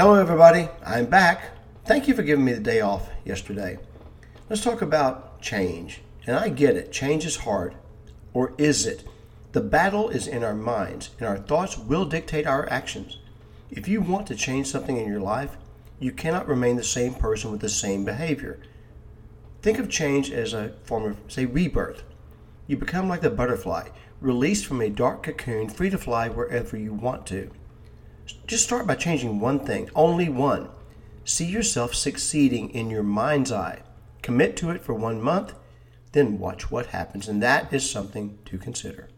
Hello, everybody. I'm back. Thank you for giving me the day off yesterday. Let's talk about change. And I get it, change is hard. Or is it? The battle is in our minds, and our thoughts will dictate our actions. If you want to change something in your life, you cannot remain the same person with the same behavior. Think of change as a form of, say, rebirth. You become like the butterfly, released from a dark cocoon, free to fly wherever you want to. Just start by changing one thing, only one. See yourself succeeding in your mind's eye. Commit to it for one month, then watch what happens, and that is something to consider.